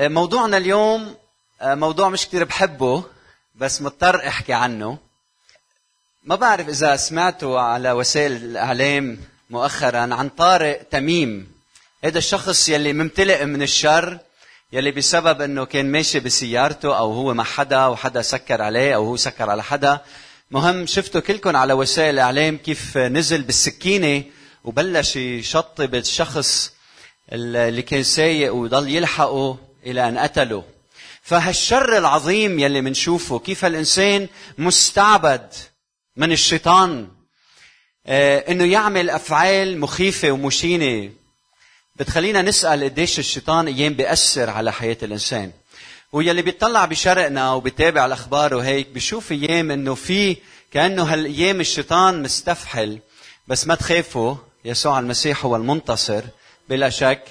موضوعنا اليوم موضوع مش كتير بحبه بس مضطر أحكي عنه. ما بعرف إذا سمعتوا على وسائل الإعلام مؤخرا عن طارق تميم. هذا الشخص يلي ممتلئ من الشر يلي بسبب إنه كان ماشي بسيارته أو هو مع حدا وحدا سكر عليه أو هو سكر على حدا. مهم شفتوا كلكم على وسائل الإعلام كيف نزل بالسكينة وبلش يشطب الشخص اللي كان سايق ويضل يلحقه. إلى أن قتله فهالشر العظيم يلي منشوفه كيف الإنسان مستعبد من الشيطان. آه إنه يعمل أفعال مخيفة ومشينة. بتخلينا نسأل قديش الشيطان أيام بيأثر على حياة الإنسان. ويلي بيطلع بشرقنا وبيتابع الأخبار وهيك بيشوف أيام إنه في كأنه هالأيام الشيطان مستفحل. بس ما تخافوا يسوع المسيح هو المنتصر بلا شك.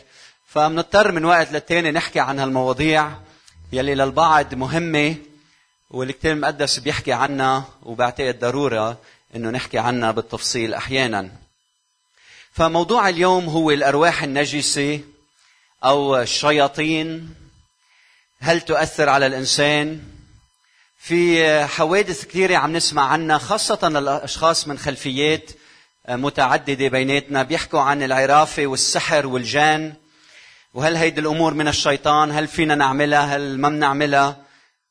فمنضطر من وقت للتاني نحكي عن هالمواضيع يلي للبعض مهمة والكتاب المقدس بيحكي عنها وبعتقد ضرورة إنه نحكي عنها بالتفصيل أحيانا. فموضوع اليوم هو الأرواح النجسة أو الشياطين هل تؤثر على الإنسان؟ في حوادث كثيرة عم نسمع عنها خاصة الأشخاص من خلفيات متعددة بيناتنا بيحكوا عن العرافة والسحر والجان وهل هيدي الأمور من الشيطان؟ هل فينا نعملها؟ هل ما بنعملها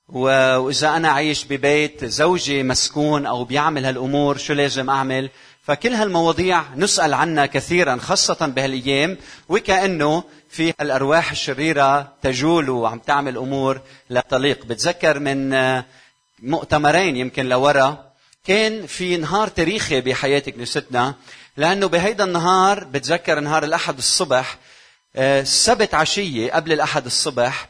وإذا أنا عايش ببيت زوجي مسكون أو بيعمل هالأمور شو لازم أعمل؟ فكل هالمواضيع نسأل عنها كثيرا خاصة بهالأيام. وكأنه في الارواح الشريرة تجول وعم تعمل أمور. لا تليق بتذكر من مؤتمرين يمكن لورا كان في نهار تاريخي بحياه كنيستنا لأنه بهيدا النهار بتذكر نهار الأحد الصبح السبت عشية قبل الأحد الصبح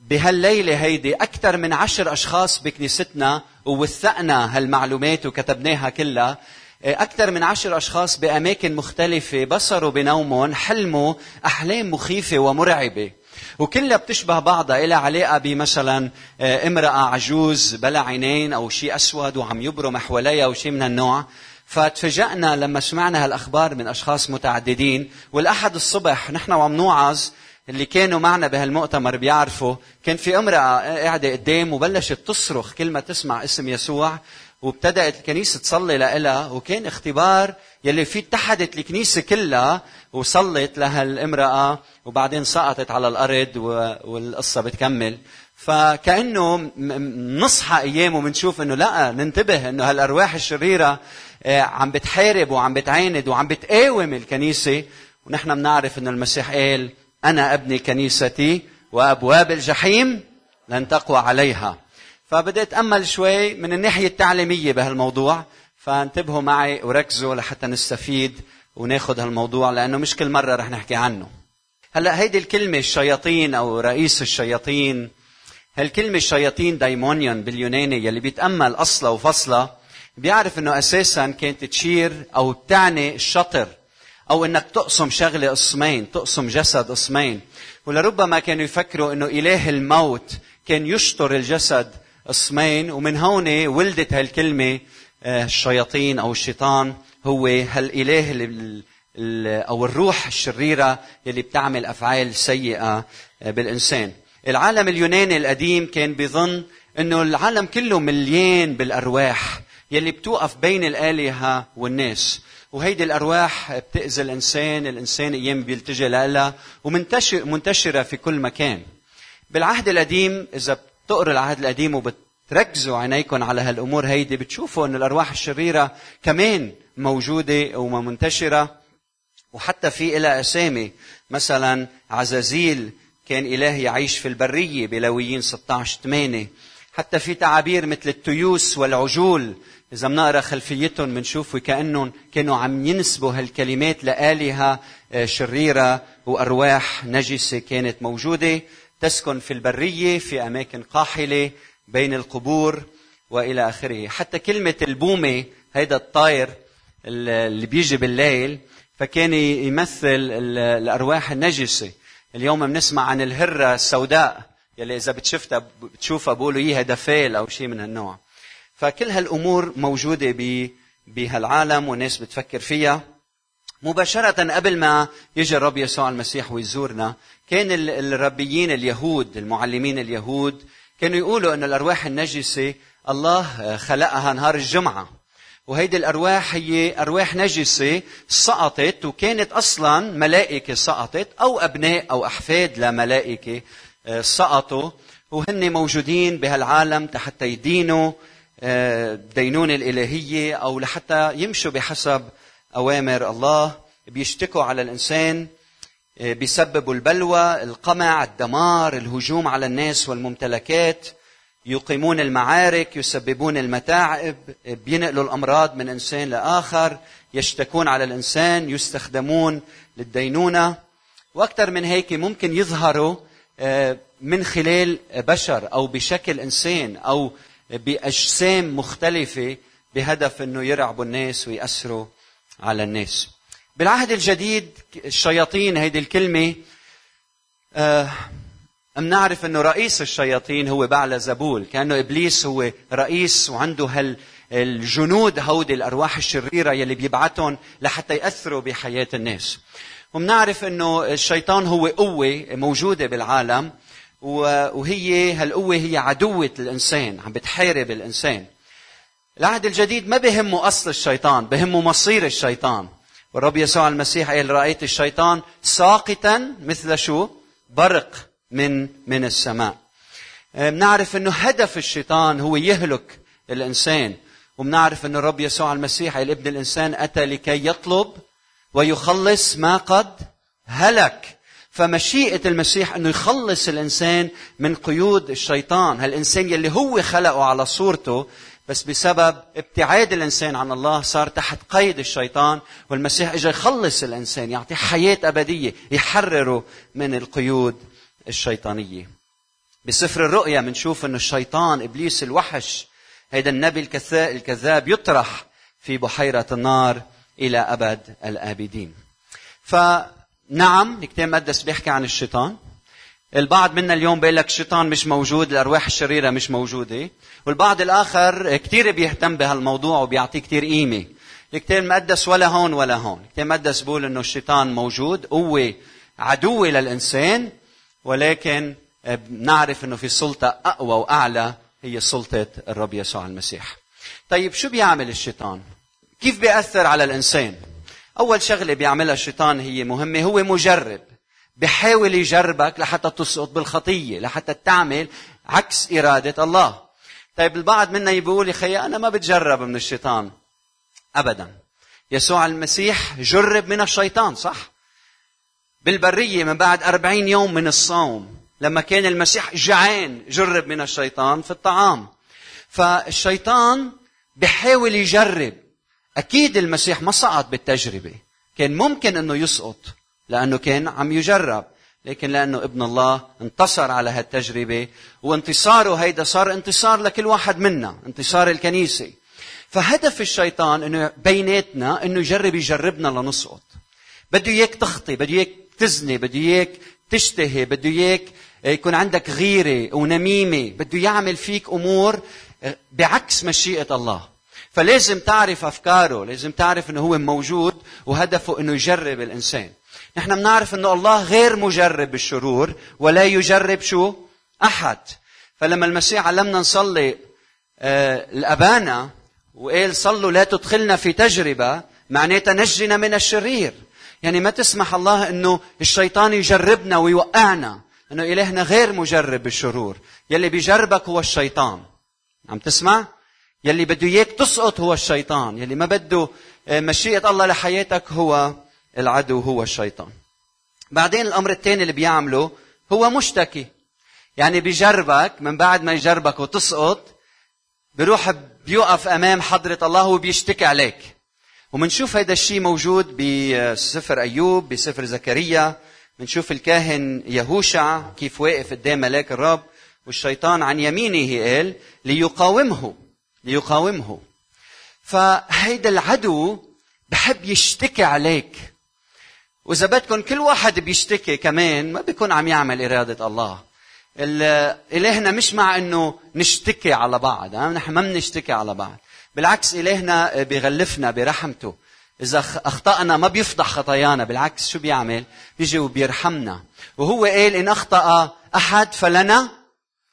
بهالليلة هيدي أكثر من عشر أشخاص بكنيستنا ووثقنا هالمعلومات وكتبناها كلها. أكثر من عشر أشخاص بأماكن مختلفة بصروا بنومهم حلموا أحلام مخيفة ومرعبة. وكلها بتشبه بعضها إلى علاقة بمثلا امرأة عجوز بلا عينين أو شيء أسود وعم يبرم حواليها أو شيء من هالنوع. فتفاجأنا لما سمعنا هالأخبار من أشخاص متعددين والأحد الصبح نحن وعم نوعظ اللي كانوا معنا بهالمؤتمر بيعرفوا كان في أمرأة قاعدة قدام وبلشت تصرخ كل ما تسمع اسم يسوع وابتدأت الكنيسة تصلي لها وكان اختبار يلي فيه اتحدت الكنيسة كلها وصلت لهالامرأة وبعدين سقطت على الأرض والقصة بتكمل. فكأنه نصحى أيام وبنشوف إنه لا ننتبه إنه هالأرواح الشريرة عم بتحارب وعم بتعاند وعم بتقاوم الكنيسة. ونحن بنعرف إنه المسيح قال أنا أبني كنيستي وأبواب الجحيم لن تقوى عليها. فبدأت أتأمل شوي من الناحية التعليمية بهالموضوع. فانتبهوا معي وركزوا لحتى نستفيد وناخذ هالموضوع لأنه مش كل مرة رح نحكي عنه. هلأ هيدي الكلمة الشياطين أو رئيس الشياطين هالكلمة الشياطين دايمونيون باليوناني يلي بيتأمل أصلا وفصلا بيعرف إنه أساسا كانت تشير أو تعني الشطر أو إنك تقسم شغلة قسمين تقسم جسد قسمين. ولربما كانوا يفكروا إنه إله الموت كان يشطر الجسد قسمين ومن هون ولدت هالكلمة الشياطين أو الشيطان هو هالإله أو الروح الشريرة اللي بتعمل أفعال سيئة بالإنسان. العالم اليوناني القديم كان بيظن إنه العالم كله مليان بالأرواح. يلي بتوقف بين الآلهة والناس. وهيدي الأرواح بتأذي الإنسان الإنسان أيام بيلتجئ لها ومنتشر منتشرة في كل مكان. بالعهد القديم إذا بتقروا العهد القديم وبتركزوا عينيكم على هالأمور هيدي بتشوفوا أن الأرواح الشريرة كمان موجودة ومنتشرة. وحتى في إلى أسامي. مثلا عزازيل كان إله يعيش في البرية بلويين 16 8 حتى في تعابير مثل التيوس والعجول إذا بنقرأ خلفيتهم بنشوف وكأنهم كانوا عم ينسبوا هالكلمات لآلهة شريرة وأرواح نجسة كانت موجودة. تسكن في البرية في أماكن قاحلة بين القبور وإلى آخره. حتى كلمة البومة هيدا الطائر اللي بيجي بالليل فكان يمثل الأرواح النجسة. اليوم بنسمع عن الهرة السوداء يلي إذا بتشفتها بتشوفها بقولوا إياها دفال أو شيء من هالنوع. فكل هالأمور موجودة بهالعالم والناس بتفكر فيها. مباشرة قبل ما يجي الرب يسوع المسيح ويزورنا كان الربيين اليهود المعلمين اليهود كانوا يقولوا أن الأرواح النجسة الله خلقها نهار الجمعة. وهيدي الأرواح هي أرواح نجسة سقطت وكانت أصلا ملائكة سقطت أو أبناء أو أحفاد لملائكة آه، سقطوا. وهن موجودين بهالعالم حتى يدينوا الدينونة آه، الإلهية أو لحتى يمشوا بحسب أوامر الله بيشتكوا على الإنسان آه، بيسببوا البلوى القمع الدمار الهجوم على الناس والممتلكات يقيمون المعارك يسببون المتاعب بينقلوا الأمراض من إنسان لآخر يشتكون على الإنسان يستخدمون للدينونة. وأكثر من هيك ممكن يظهروا آه، من خلال بشر أو بشكل إنسان أو بأجسام مختلفة بهدف إنه يرعبوا الناس ويأثروا على الناس. بالعهد الجديد الشياطين هيدي الكلمة آه بنعرف إنه رئيس الشياطين هو بعل زبول كأنه إبليس هو رئيس وعنده هال الجنود هودي الأرواح الشريرة يلي بيبعتهم لحتى يأثروا بحياة الناس وبنعرف إنه الشيطان هو قوة موجودة بالعالم وهي هالقوة هي عدوة الإنسان عم بتحارب الإنسان. العهد الجديد ما بهمه أصل الشيطان بهمه مصير الشيطان. والرب يسوع المسيح قال رأيت الشيطان ساقطا مثل شو؟ برق من من السماء. بنعرف إنه هدف الشيطان هو يهلك الإنسان. وبنعرف إنه الرب يسوع المسيح الابن الإنسان أتى لكي يطلب ويخلص ما قد هلك. فمشيئة المسيح أنه يخلص الإنسان من قيود الشيطان، هالإنسان يلي هو خلقه على صورته بس بسبب ابتعاد الإنسان عن الله صار تحت قيد الشيطان والمسيح اجى يخلص الإنسان يعطيه حياة أبدية يحرره من القيود الشيطانية. بسفر الرؤيا بنشوف أن الشيطان إبليس الوحش هيدا النبي الكذاب يطرح في بحيرة النار إلى أبد الآبدين. فنعم الكتاب المقدس بيحكي عن الشيطان البعض منا اليوم بيقول لك الشيطان مش موجود الأرواح الشريرة مش موجودة والبعض الآخر كثير بيهتم بهالموضوع وبيعطيه كثير قيمة الكتاب المقدس ولا هون ولا هون الكتاب المقدس بيقول إنه الشيطان موجود قوة عدوه للإنسان ولكن نعرف إنه في سلطة أقوى وأعلى هي سلطة الرب يسوع المسيح. طيب شو بيعمل الشيطان؟ كيف بيأثر على الإنسان؟ أول شغلة بيعملها الشيطان هي مهمة هو مجرب. بحاول يجربك لحتى تسقط بالخطية، لحتى تعمل عكس إرادة الله. طيب البعض منا بيقول يا أنا ما بتجرب من الشيطان. ابدا. يسوع المسيح جرب من الشيطان صح؟ بالبرية من بعد أربعين يوم من الصوم لما كان المسيح جعان جرب من الشيطان في الطعام فالشيطان بحاول يجرب أكيد المسيح ما سقط بالتجربة. كان ممكن أنه يسقط لأنه كان عم يجرب لكن لأنه ابن الله انتصر على هالتجربة وانتصاره هيدا صار انتصار لكل واحد منا انتصار الكنيسة. فهدف الشيطان إنه بيناتنا إنه يجرب يجربنا لنسقط. بده إياك تخطي بده إياك تزني بده إياك تشتهي بده إياك يكون عندك غيرة ونميمة بده يعمل فيك أمور آه، بعكس مشيئة الله. فلازم تعرف أفكاره لازم تعرف إنه هو موجود وهدفه إنه يجرب الإنسان. نحن بنعرف إنه الله غير مجرب بالشرور ولا يجرب شو؟ أحد. فلما المسيح علمنا نصلي آه الابانا وقال صلوا لا تدخلنا في تجربة معناتها نجنا من الشرير. يعني ما تسمح الله إنه الشيطان يجربنا ويوقعنا إنه إلهنا غير مجرب بالشرور. يلي بيجربك هو الشيطان. عم تسمع؟ يلي بده إياك تسقط هو الشيطان. يلي ما بده آه، مشيئة الله لحياتك هو العدو هو الشيطان. بعدين الأمر الثاني اللي بيعمله هو مشتكي. يعني بيجربك من بعد ما يجربك وتسقط بيروح بيوقف أمام حضرة الله وبيشتكي عليك. ومنشوف هذا الشيء موجود بسفر أيوب بسفر زكريا. منشوف الكاهن يهوشع كيف واقف قدام ملاك الرب والشيطان عن يمينه قال ليقاومه. ليقاومه. فهيدا العدو بحب يشتكي عليك. وإذا بدكم كل واحد بيشتكي كمان ما بيكون عم يعمل إرادة الله. إلهنا مش مع إنه نشتكي على بعض نحن ما بنشتكي على بعض. بالعكس إلهنا بيغلفنا برحمته. إذا أخطأنا ما بيفضح خطايانا بالعكس شو بيعمل؟ بيجي وبيرحمنا. وهو قال إن أخطأ أحد فلنا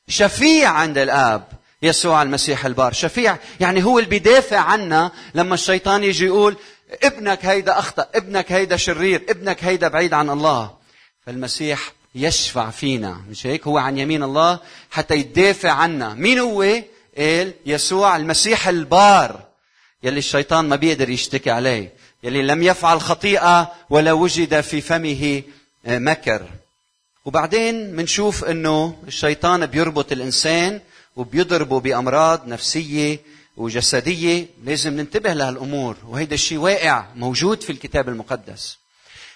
شفيع عند الآب. يسوع المسيح البار. شفيع يعني هو اللي بيدافع عنا لما الشيطان يجي يقول ابنك هيدا أخطأ ابنك هيدا شرير ابنك هيدا بعيد عن الله. فالمسيح يشفع فينا. مش هيك؟ هو عن يمين الله حتى يدافع عنا. مين هو؟ قال يسوع المسيح البار. يلي الشيطان ما بيقدر يشتكي عليه. يلي لم يفعل خطيئة ولا وجد في فمه آه، مكر. وبعدين منشوف إنه الشيطان بيربط الإنسان وبيضربه بأمراض نفسية وجسدية لازم ننتبه لهالأمور. وهيدا الشيء واقع موجود في الكتاب المقدس.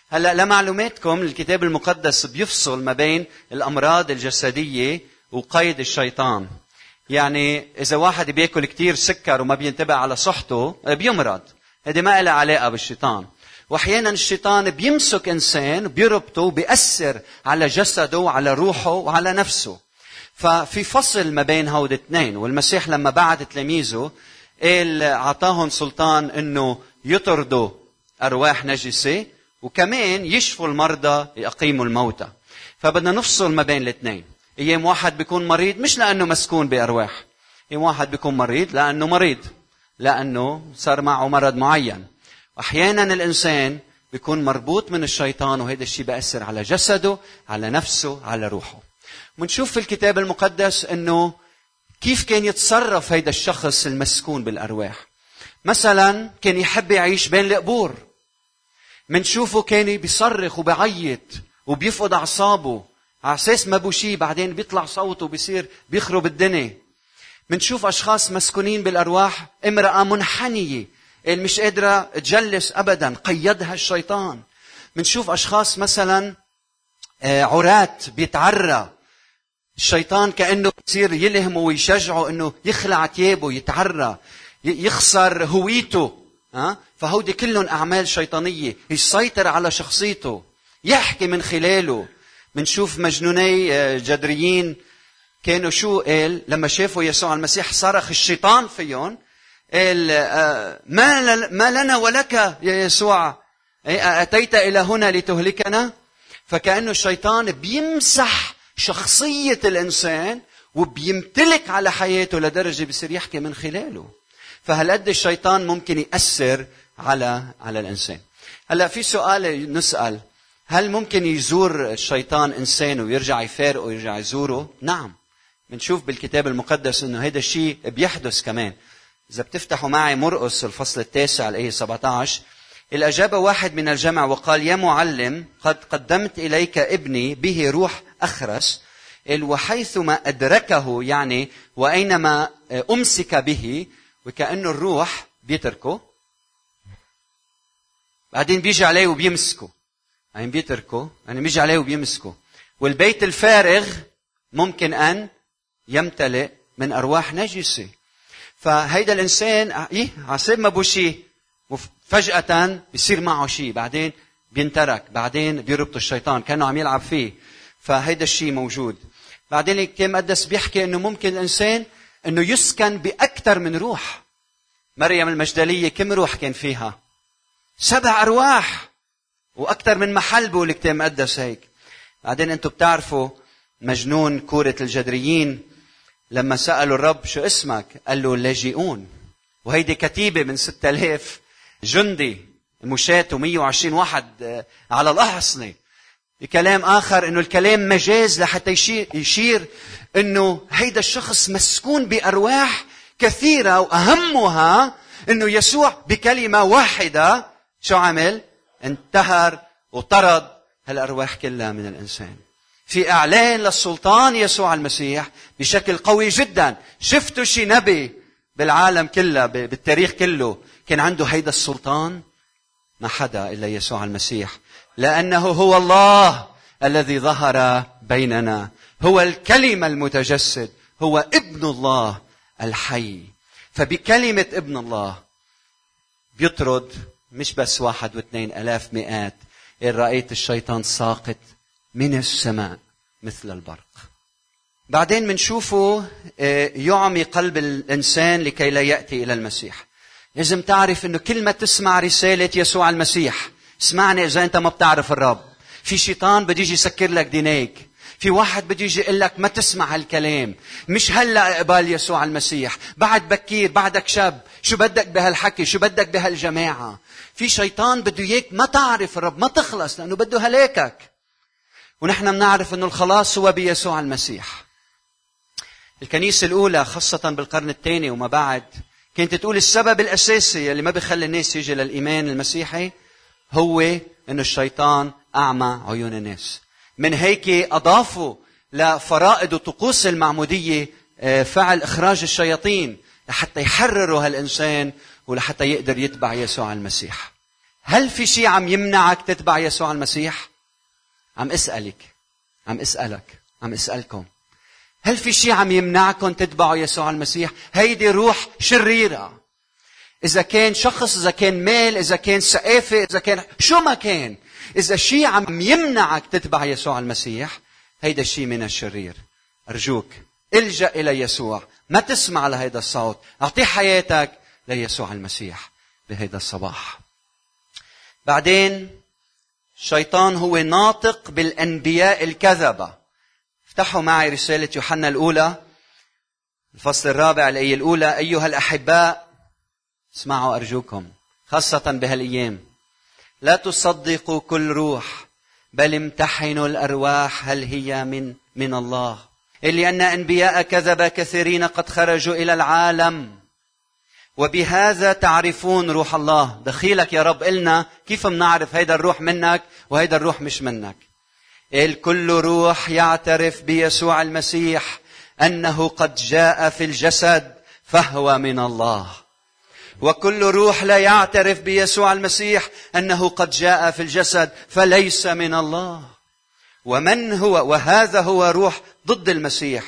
هلأ لمعلوماتكم الكتاب المقدس بيفصل ما بين الأمراض الجسدية وقيد الشيطان. يعني إذا واحد بيأكل كثير سكر وما بينتبه على صحته بيمرض. هذه ما لها علاقة بالشيطان. واحيانا الشيطان بيمسك إنسان بيربطه وبيأثر على جسده وعلى روحه وعلى نفسه. ففي فصل ما بين هود الاثنين والمسيح لما بعت تلاميذه قال أعطاهم سلطان إنه يطردوا أرواح نجسه وكمان يشفوا المرضى يقيموا الموتى. فبدنا نفصل ما بين الاثنين. أيام واحد بيكون مريض مش لأنه مسكون بأرواح. أيام واحد بيكون مريض لأنه مريض لأنه صار معه مرض معين. واحيانا الإنسان بيكون مربوط من الشيطان وهذا الشيء بأثر على جسده على نفسه على روحه. منشوف في الكتاب المقدس إنه كيف كان يتصرف هيدا الشخص المسكون بالأرواح. مثلا كان يحب يعيش بين القبور منشوفه كان بيصرخ وبيعيط وبيفقد أعصابه. على أساس ما بوشي بعدين بيطلع صوته بيصير بيخرب الدنيا. منشوف أشخاص مسكونين بالأرواح امرأة منحنية. مش قادرة تجلس ابدا قيدها الشيطان. منشوف أشخاص مثلا آه، عراة بيتعرى. الشيطان كأنه بصير يلهمه ويشجعه إنه يخلع ثيابه يتعرى يخسر هويته ها؟ فهودي كلهم أعمال شيطانية يسيطر على شخصيته يحكي من خلاله. منشوف مجنوني آه، جدريين كانوا شو قال؟ لما شافوا يسوع المسيح صرخ الشيطان فيهم قال آه، ما ما لنا ولك يا يسوع. إيه، أتيت إلى هنا لتهلكنا؟ فكأنه الشيطان بيمسح شخصية الإنسان وبيمتلك على حياته لدرجة بصير يحكي من خلاله. فهالقد الشيطان ممكن يأثر على على الإنسان؟ هلا في سؤال نسأل. هل ممكن يزور الشيطان إنسان ويرجع يفارقه ويرجع يزوره؟ نعم. بنشوف بالكتاب المقدس إنه هذا الشيء بيحدث كمان. إذا بتفتحوا معي مرقس الفصل التاسع الآية 17 الأجاب واحد من الجمع وقال يا معلم قد قدمت إليك ابني به روح أخرس وحيثما أدركه يعني وأينما أمسك به وكأن الروح بيتركه بعدين بيجي عليه وبيمسكه. يعني بيتركه يعني بيجي عليه وبيمسكه. والبيت الفارغ ممكن أن يمتلئ من أرواح نجسة. فهيدا الإنسان إيه عصيب ما بوشي وفجأة بيصير معه شيء بعدين بينترك بعدين بيربط الشيطان كأنه عم يلعب فيه. فهيدا الشيء موجود. بعدين الكتاب المقدس بيحكي إنه ممكن الإنسان إنه يسكن بأكثر من روح. مريم المجدلية كم روح كان فيها؟ سبع أرواح وأكثر من محل بقول الكتاب المقدس هيك. بعدين أنتم بتعرفوا مجنون كورة الجدريين لما سألوا الرب شو اسمك؟ قال له لاجئون. وهيدي كتيبة من 6000 جندي مشاة و120 واحد آه، على الأحصنة. بكلام آخر إنه الكلام مجاز لحتى يشير إنه هيدا الشخص مسكون بأرواح كثيرة وأهمها إنه يسوع بكلمة واحدة. شو عمل؟ انتهر وطرد هالأرواح كلها من الإنسان. في إعلان للسلطان يسوع المسيح بشكل قوي جدا. شفتوا شي نبي بالعالم كله بالتاريخ كله؟ كان عنده هيدا السلطان؟ ما حدا إلا يسوع المسيح. لأنه هو الله الذي ظهر بيننا. هو الكلمة المتجسد. هو ابن الله الحي. فبكلمة ابن الله بيطرد مش بس واحد واثنين ألاف مئات. إن رأيت الشيطان ساقط من السماء مثل البرق. بعدين منشوفه آه، يعمي قلب الإنسان لكي لا يأتي إلى المسيح. لازم تعرف إنه كل ما تسمع رسالة يسوع المسيح اسمعني إذا أنت ما بتعرف الرب. في شيطان بده يجي يسكر لك دينيك. في واحد بده يجي يقول لك ما تسمع هالكلام. مش هلأ إقبال يسوع المسيح. بعد بكير بعدك شاب شو بدك بهالحكي؟ شو بدك بهالجماعة؟ في شيطان بده إياك ما تعرف الرب ما تخلص لأنه بده هلاكك. ونحن بنعرف إنه الخلاص هو بيسوع المسيح. الكنيسة الأولى خاصة بالقرن الثاني وما بعد كانت تقول السبب الأساسي اللي ما بيخلي الناس يجي للإيمان المسيحي هو إنه الشيطان أعمى عيون الناس. من هيك أضافوا لفرائض وطقوس المعمودية آه، فعل إخراج الشياطين لحتى يحرروا هالإنسان ولحتى يقدر يتبع يسوع المسيح. هل في شيء عم يمنعك تتبع يسوع المسيح؟ عم اسألك عم اسألك عم اسألكم هل في شيء عم يمنعكم تتبعوا يسوع المسيح؟ هيدي روح شريرة. إذا كان شخص، إذا كان مال، إذا كان ثقافة، إذا كان شو ما كان، إذا شيء عم يمنعك تتبع يسوع المسيح، هيدا الشيء من الشرير. أرجوك إلجأ إلى يسوع، ما تسمع لهيدا الصوت، أعطي حياتك ليسوع المسيح بهيدا الصباح. بعدين الشيطان هو ناطق بالأنبياء الكذبة. افتحوا معي رسالة يوحنا الأولى الفصل الرابع الآية الأولى أيها الأحباء اسمعوا أرجوكم خاصة بهالأيام. لا تصدقوا كل روح بل امتحنوا الأرواح هل هي من من الله. لأن أنبياء كذب كثيرين قد خرجوا إلى العالم. وبهذا تعرفون روح الله. دخيلك يا رب إلنا كيف منعرف هيدا الروح منك وهيدا الروح مش منك؟ الكل روح يعترف بيسوع المسيح أنه قد جاء في الجسد فهو من الله. وكل روح لا يعترف بيسوع المسيح أنه قد جاء في الجسد فليس من الله. ومن هو وهذا هو روح ضد المسيح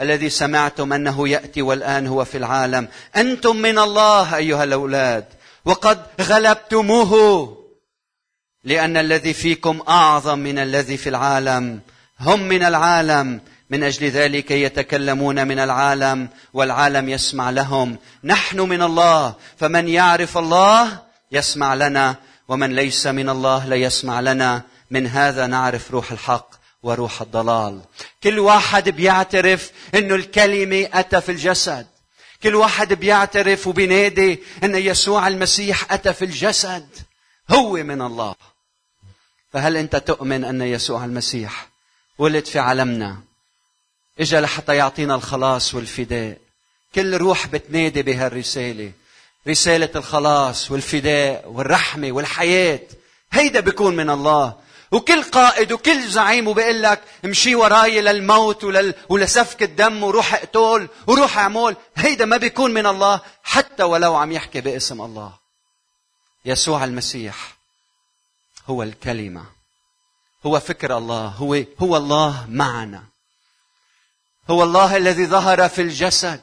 الذي سمعتم أنه يأتي والآن هو في العالم. أنتم من الله أيها الأولاد وقد غلبتموه لأن الذي فيكم أعظم من الذي في العالم. هم من العالم. من أجل ذلك يتكلمون من العالم والعالم يسمع لهم. نحن من الله فمن يعرف الله يسمع لنا ومن ليس من الله لا يسمع لنا. من هذا نعرف روح الحق وروح الضلال. كل واحد بيعترف إنه الكلمة أتى في الجسد. كل واحد بيعترف وبينادي إن يسوع المسيح أتى في الجسد. هو من الله. فهل أنت تؤمن أن يسوع المسيح ولد في عالمنا؟ اجا لحتى يعطينا الخلاص والفداء. كل روح بتنادي بهالرسالة. رسالة الخلاص والفداء والرحمة والحياة. هيدا بيكون من الله. وكل قائد وكل زعيم وبيقول لك امشي وراي للموت ولل... ولسفك الدم وروح اقتل وروح اعمل هيدا ما بيكون من الله حتى ولو عم يحكي باسم الله. يسوع المسيح هو الكلمة. هو فكر الله. هو هو الله معنا. هو الله الذي ظهر في الجسد.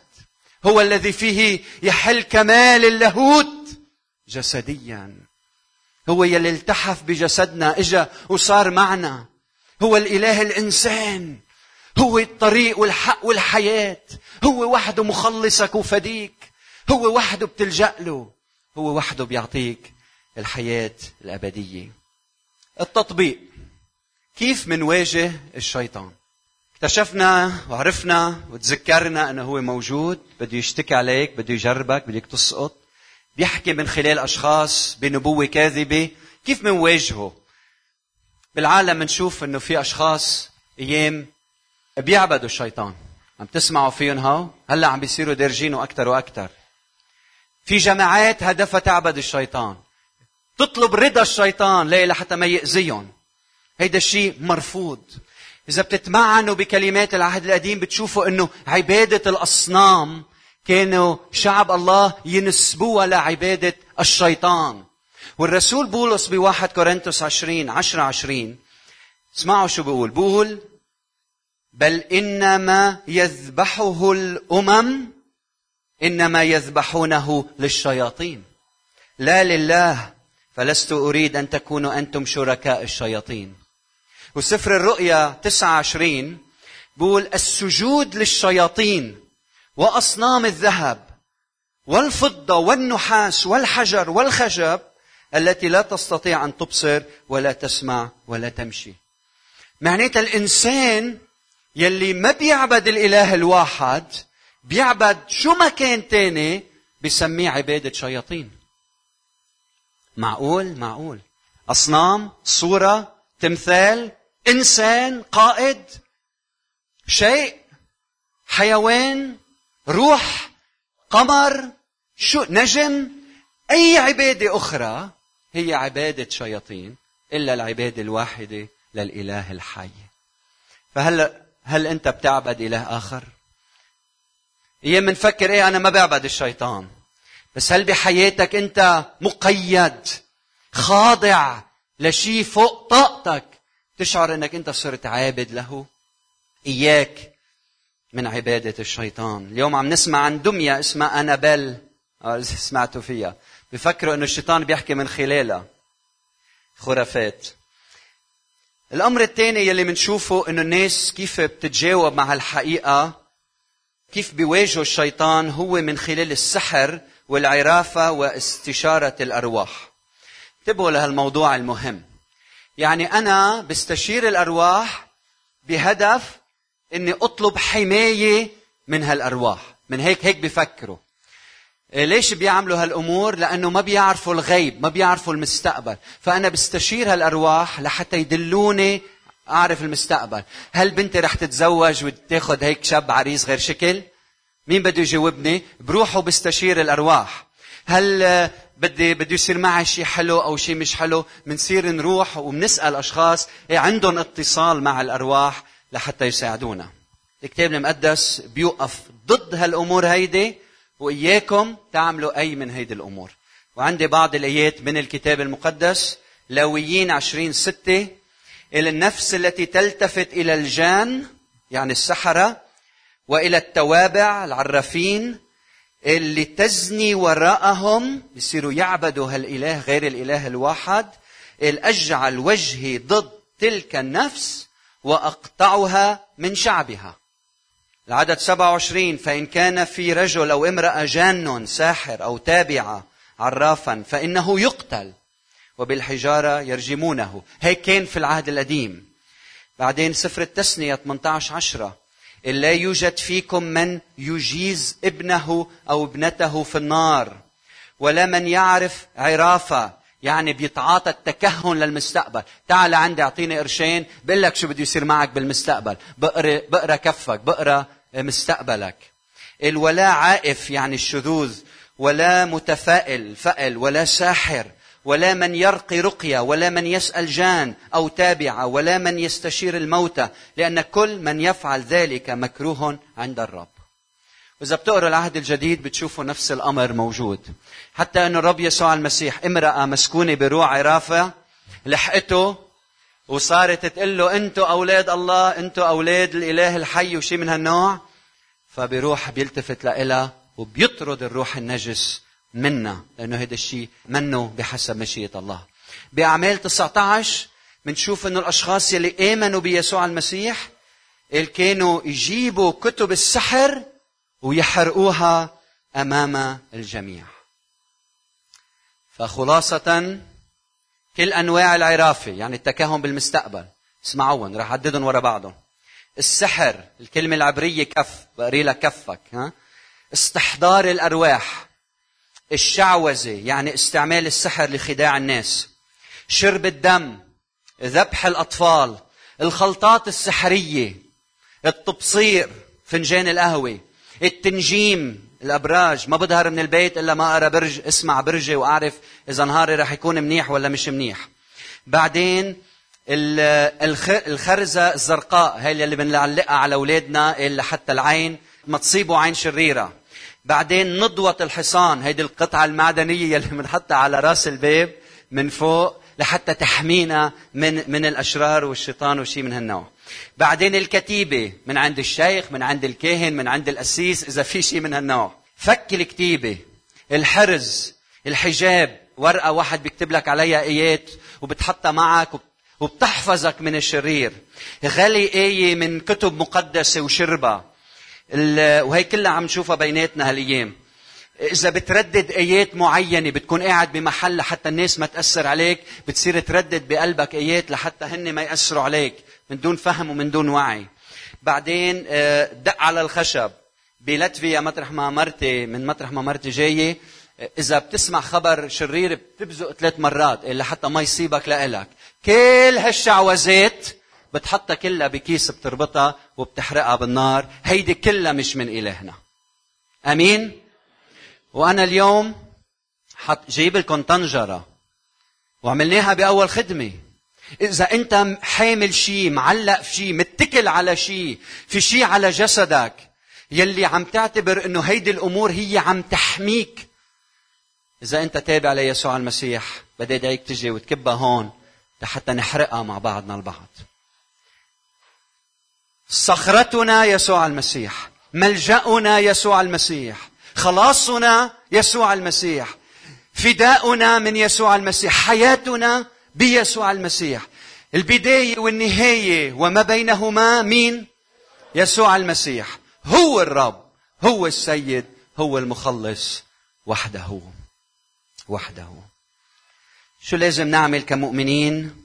هو الذي فيه يحل كمال اللاهوت جسديا. هو يلي التحف بجسدنا إجا وصار معنا. هو الإله الإنسان. هو الطريق والحق والحياة. هو وحده مخلصك وفديك. هو وحده بتلجأ له. هو وحده بيعطيك الحياة الأبدية. التطبيق. كيف منواجه الشيطان؟ اكتشفنا وعرفنا وتذكرنا انه هو موجود بده يشتكي عليك بده يجربك بدك تسقط. بيحكي من خلال أشخاص بنبوة كاذبة كيف منواجهه. بالعالم بنشوف إنه في أشخاص أيام بيعبدوا الشيطان. عم تسمعوا فيهم هاو؟ هلأ عم بيصيروا دارجينه أكثر وأكثر في جماعات هدفها تعبد الشيطان. تطلب رضا الشيطان ليه لحتى ما يأذيهم. هيدا الشيء مرفوض. إذا بتتمعنوا بكلمات العهد القديم بتشوفوا أنه عبادة الأصنام كانوا شعب الله ينسبوها لعبادة الشيطان. والرسول بولس بواحد كورنثوس عشرين عشرة عشرين اسمعوا شو بيقول بيقول بل إنما يذبحه الأمم إنما يذبحونه للشياطين. لا لله فلست أريد أن تكونوا أنتم شركاء الشياطين. وسفر الرؤيا 29 بقول السجود للشياطين وأصنام الذهب والفضة والنحاس والحجر والخشب التي لا تستطيع أن تبصر ولا تسمع ولا تمشي. معناتها الإنسان يلي ما بيعبد الإله الواحد بيعبد شو ما كان تاني بسميه عبادة شياطين. معقول؟ معقول. أصنام صورة تمثال إنسان قائد شيء حيوان روح قمر شو نجم أي عبادة أخرى هي عبادة شياطين إلا العبادة الواحدة للإله الحي. فهلا هل أنت بتعبد إله آخر؟ أيام بنفكر إيه؟ أنا ما بعبد الشيطان. بس هل بحياتك أنت مقيد خاضع لشيء فوق طاقتك؟ تشعر أنك أنت صرت عابد له؟ إياك من عبادة الشيطان. اليوم عم نسمع عن دمية اسمها أنابيل. آه، سمعتوا فيها. بفكروا أنه الشيطان بيحكي من خلالها. خرافات. الأمر الثاني يلي بنشوفه أنه الناس كيف بتتجاوب مع الحقيقة كيف بيواجهوا الشيطان هو من خلال السحر والعرافة واستشارة الأرواح. انتبهوا لهالموضوع المهم. يعني أنا بستشير الأرواح بهدف إني أطلب حماية من هالأرواح. من هيك هيك بفكروا. إيه، ليش بيعملوا هالأمور؟ لأنه ما بيعرفوا الغيب ما بيعرفوا المستقبل. فأنا بستشير هالأرواح لحتى يدلوني أعرف المستقبل. هل بنتي رح تتزوج وتاخذ هيك شاب عريس غير شكل؟ مين بده يجاوبني؟ بروح وبستشير الأرواح. هل آه، بدي بده يصير معي شيء حلو أو شيء مش حلو؟ بنصير نروح وبنسال أشخاص إيه، عندهم اتصال مع الأرواح لحتى يساعدونا. الكتاب المقدس بيوقف ضد هالأمور هيدي وإياكم تعملوا أي من هيدي الأمور. وعندي بعض الآيات من الكتاب المقدس لاويين عشرين ستة إلى النفس التي تلتفت إلى الجان يعني السحرة وإلى التوابع العرافين اللي تزني وراءهم يصيروا يعبدوا هالإله غير الإله الواحد الأجعل وجهي ضد تلك النفس وأقطعها من شعبها. العدد 27 فإن كان في رجل أو امرأة جان ساحر أو تابعة عرافا فإنه يقتل وبالحجارة يرجمونه. هيك كان في العهد القديم. بعدين سفر التثنية 18 عشرة. لا يوجد فيكم من يجيز ابنه أو ابنته في النار. ولا من يعرف عرافة يعني بيتعاطى التكهن للمستقبل. تعال عندي أعطيني قرشين بقول لك شو بده يصير معك بالمستقبل. بقرا بقرا كفك بقرا مستقبلك. الولا عائف يعني الشذوذ ولا متفائل فأل ولا ساحر. ولا من يرقي رقية ولا من يسأل جان أو تابعة ولا من يستشير الموتى لأن كل من يفعل ذلك مكروه عند الرب. وإذا بتقروا العهد الجديد بتشوفوا نفس الأمر موجود. حتى أن الرب يسوع المسيح امرأة مسكونة بروع عرافة لحقته وصارت تقول له أنتوا أولاد الله أنتوا أولاد الإله الحي وشي من هالنوع؟ فبيروح بيلتفت لإلها وبيطرد الروح النجس منا لأنه هذا الشيء منه بحسب مشيئة الله. بأعمال 19 بنشوف أنه الأشخاص يلي آمنوا بيسوع المسيح اللي كانوا يجيبوا كتب السحر ويحرقوها أمام الجميع. فخلاصة كل أنواع العرافة يعني التكهن بالمستقبل. اسمعوهم رح عددهم ورا بعضهم. السحر الكلمة العبرية كف بقري لك كفك ها؟ استحضار الأرواح. الشعوذة يعني استعمال السحر لخداع الناس. شرب الدم ذبح الأطفال الخلطات السحرية التبصير فنجان القهوة التنجيم الأبراج. ما بظهر من البيت إلا ما أرى برج أسمع برجي وأعرف إذا نهاري رح يكون منيح ولا مش منيح. بعدين الخرزة الزرقاء هي اللي بنعلقها على أولادنا اللي حتى العين ما تصيبوا عين شريرة. بعدين نضوة الحصان هيدي القطعة المعدنية اللي بنحطها على رأس الباب من فوق لحتى تحمينا من من الأشرار والشيطان وشيء من هالنوع. بعدين الكتيبة من عند الشيخ من عند الكاهن من عند القسيس إذا في شيء من هالنوع. فك الكتيبة الحرز الحجاب ورقة واحد بيكتب لك عليها آيات وبتحطها معك وبتحفظك من الشرير. غلي آية من كتب مقدسة وشربها وهي كلها عم نشوفها بيناتنا هالأيام. إذا بتردد آيات معينة بتكون قاعد بمحل لحتى الناس ما تأثر عليك بتصير تردد بقلبك آيات لحتى هن ما يأثروا عليك من دون فهم ومن دون وعي. بعدين آه، دق على الخشب. بلاتفيا مطرح ما مرتي من مطرح ما مرتي جاية إذا بتسمع خبر شرير بتبزق ثلاث مرات لحتى ما يصيبك لإلك. كل هالشعوذات بتحطها كلها بكيس بتربطها وبتحرقها بالنار. هيدي كلها مش من إلهنا. أمين؟ وأنا اليوم حط جايب لكم طنجرة. وعملناها بأول خدمة. إذا أنت حامل شيء معلق في شيء متكل على شيء في شيء على جسدك يلي عم تعتبر إنه هيدي الأمور هي عم تحميك. إذا أنت تابع ليسوع المسيح بدي أدعيك تجي وتكبها هون لحتى نحرقها مع بعضنا البعض. صخرتنا يسوع المسيح ملجأنا يسوع المسيح خلاصنا يسوع المسيح فداؤنا من يسوع المسيح حياتنا بيسوع المسيح. البداية والنهاية وما بينهما مين؟ يسوع المسيح. هو الرب هو السيد هو المخلص وحده وحده. شو لازم نعمل كمؤمنين؟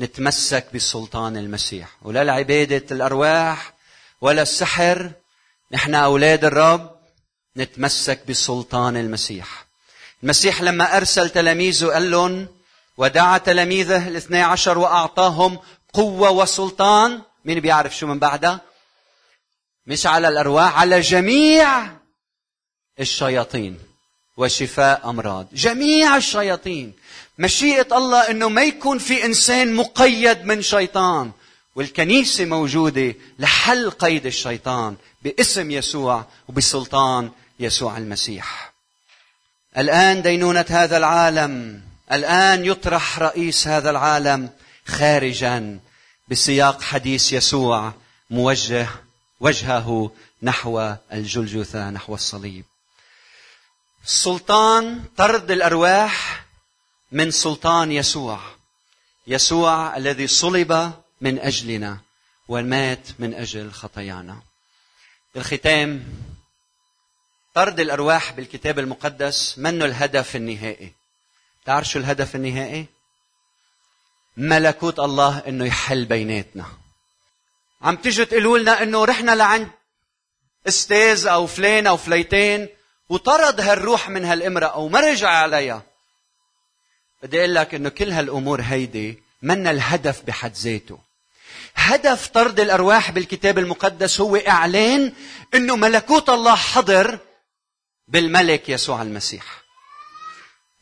نتمسك بسلطان المسيح. ولا لعبادة الأرواح ولا السحر. نحن أولاد الرب نتمسك بسلطان المسيح. المسيح لما أرسل تلاميذه قال لهم ودعا تلاميذه الاثني عشر وأعطاهم قوة وسلطان. مين بيعرف شو من بعدها؟ مش على الأرواح على جميع الشياطين. وشفاء أمراض. جميع الشياطين. مشيئة الله إنه ما يكون في إنسان مقيد من شيطان. والكنيسة موجودة لحل قيد الشيطان باسم يسوع وبسلطان يسوع المسيح. الآن دينونة هذا العالم. الآن يطرح رئيس هذا العالم خارجا بسياق حديث يسوع موجه وجهه نحو الجلجثة نحو الصليب. سلطان طرد الأرواح من سلطان يسوع. يسوع الذي صلب من أجلنا ومات من أجل خطايانا. الختام طرد الأرواح بالكتاب المقدس منه الهدف النهائي؟ تعرف شو الهدف النهائي؟ ملكوت الله إنه يحل بيناتنا. عم تيجي تقولوا لنا إنه رحنا لعند أستاذ أو فلان أو فليتين وطرد هالروح من هالامرأة أو ما رجع عليها. بدي أقول لك إنه كل هالأمور هيدي من الهدف بحد ذاته. هدف طرد الأرواح بالكتاب المقدس هو إعلان إنه ملكوت الله حضر بالملك يسوع المسيح.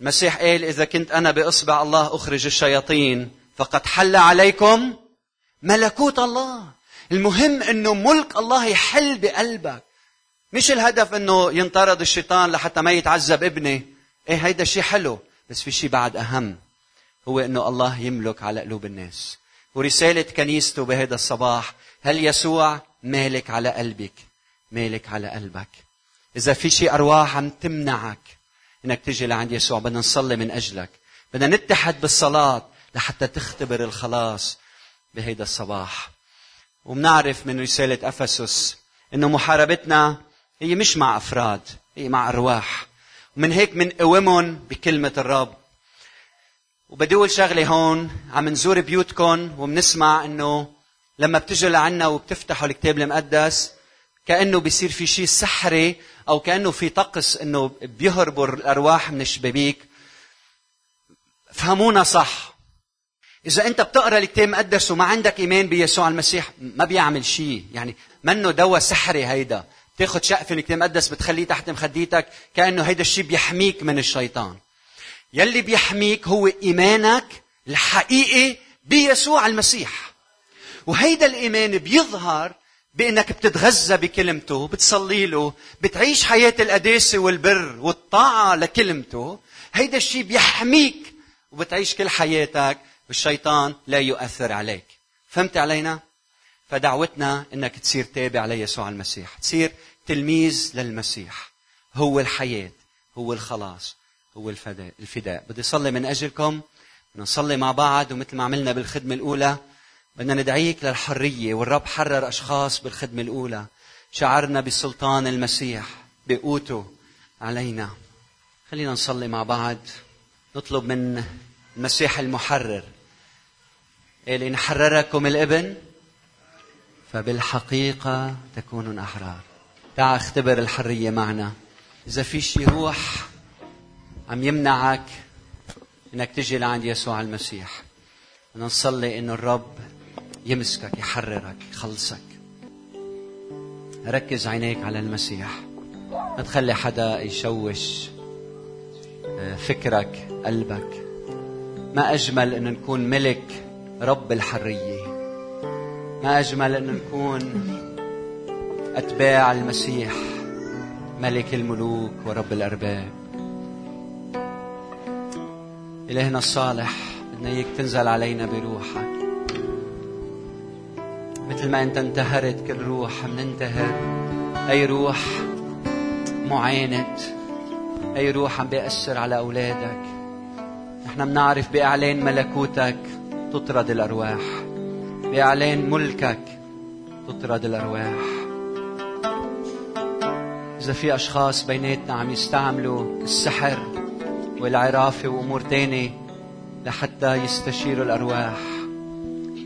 المسيح قال إذا كنت أنا بأصبع الله أخرج الشياطين فقد حل عليكم ملكوت الله. المهم إنه ملك الله يحل بقلبك. مش الهدف إنه ينطرد الشيطان لحتى ما يتعذب ابني إيه هيدا شيء حلو بس في شيء بعد أهم. هو إنه الله يملك على قلوب الناس. ورسالة كنيسته بهذا الصباح هل يسوع مالك على قلبك؟ مالك على قلبك. إذا في شيء أرواح عم تمنعك إنك تجي لعند يسوع بدنا نصلي من أجلك. بدنا نتحد بالصلاة لحتى تختبر الخلاص بهيدا الصباح. وبنعرف من رسالة أفسس إنه محاربتنا هي مش مع أفراد هي مع أرواح. ومن هيك منقومهم بكلمة الرب. وبدي أقول شغلة هون عم نزور بيوتكم وبنسمع إنه لما بتجوا لعنا وبتفتحوا الكتاب المقدس كأنه بيصير في شيء سحري أو كأنه في طقس إنه بيهربوا الأرواح من الشبابيك. فهمونا صح. إذا أنت بتقرأ الكتاب المقدس وما عندك إيمان بيسوع المسيح ما بيعمل شيء يعني منه دواء سحري هيدا. تاخذ شقف الكتاب المقدس بتخليه تحت مخديتك كأنه هيدا الشيء بيحميك من الشيطان. يلي بيحميك هو إيمانك الحقيقي بيسوع المسيح. وهيدا الإيمان بيظهر بإنك بتتغذى بكلمته بتصلي له بتعيش حياة القداسة والبر والطاعة لكلمته. هيدا الشيء بيحميك وبتعيش كل حياتك والشيطان لا يؤثر عليك. فهمت علينا؟ فدعوتنا إنك تصير تابع ليسوع المسيح. تصير تلميذ للمسيح. هو الحياة هو الخلاص هو الفداء الفداء. بدي اصلي من أجلكم. بدنا نصلي مع بعض ومثل ما عملنا بالخدمة الأولى بدنا ندعيك للحرية والرب حرر أشخاص بالخدمة الأولى. شعرنا بسلطان المسيح بقوته علينا. خلينا نصلي مع بعض. نطلب من المسيح المحرر. قال إن حرركم الإبن فبالحقيقة تكونون أحرار. تعا اختبر الحرية معنا. إذا في شي روح عم يمنعك إنك تجي لعند يسوع المسيح بدنا نصلي إنه الرب يمسكك يحررك يخلصك. ركز عينيك على المسيح. ما تخلي حدا يشوش آه، فكرك قلبك. ما أجمل انه نكون ملك رب الحرية. ما أجمل انه نكون أتباع المسيح ملك الملوك ورب الأرباب. إلهنا الصالح بدنا إياك تنزل علينا بروحك. مثل ما أنت انتهرت كل روح مننتهر. أي روح معاند أي روح عم بيأثر على أولادك. نحن بنعرف بأعلان ملكوتك تطرد الأرواح. باعلان ملكك. تطرد الأرواح. إذا في أشخاص بيناتنا عم يستعملوا السحر والعرافه وأمور تانية لحتى يستشيروا الأرواح.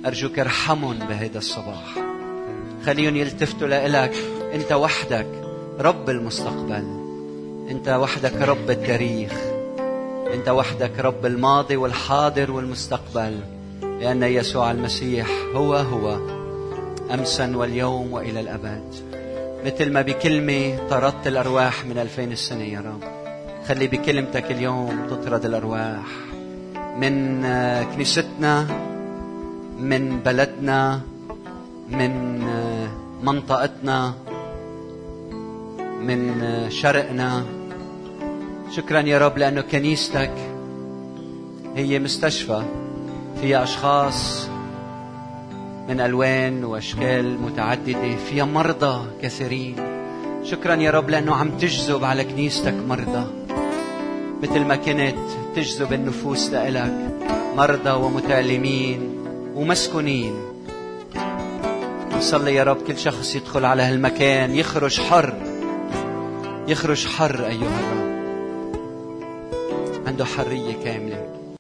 أرجوك ارحمهم بهذا الصباح. خليهم يلتفتوا لإلك. أنت وحدك رب المستقبل. أنت وحدك رب التاريخ. أنت وحدك رب الماضي والحاضر والمستقبل. لأن يسوع المسيح هو هو امسا واليوم وإلى الأبد. مثل ما بكلمة طردت الأرواح من ألفين السنة يا رب. خلي بكلمتك اليوم تطرد الأرواح. من كنيستنا من بلدنا من منطقتنا من شرقنا. شكرا يا رب لأنه كنيستك هي مستشفى. فيها أشخاص من ألوان وأشكال متعددة فيها مرضى كثيرين. شكرا يا رب لأنه عم تجذب على كنيستك مرضى. مثل ما كنت تجذب النفوس لإلك مرضى ومتألمين ومسكونين. نصلي يا رب كل شخص يدخل على هالمكان يخرج حر. يخرج حر أيها الرب. عنده حرية كاملة.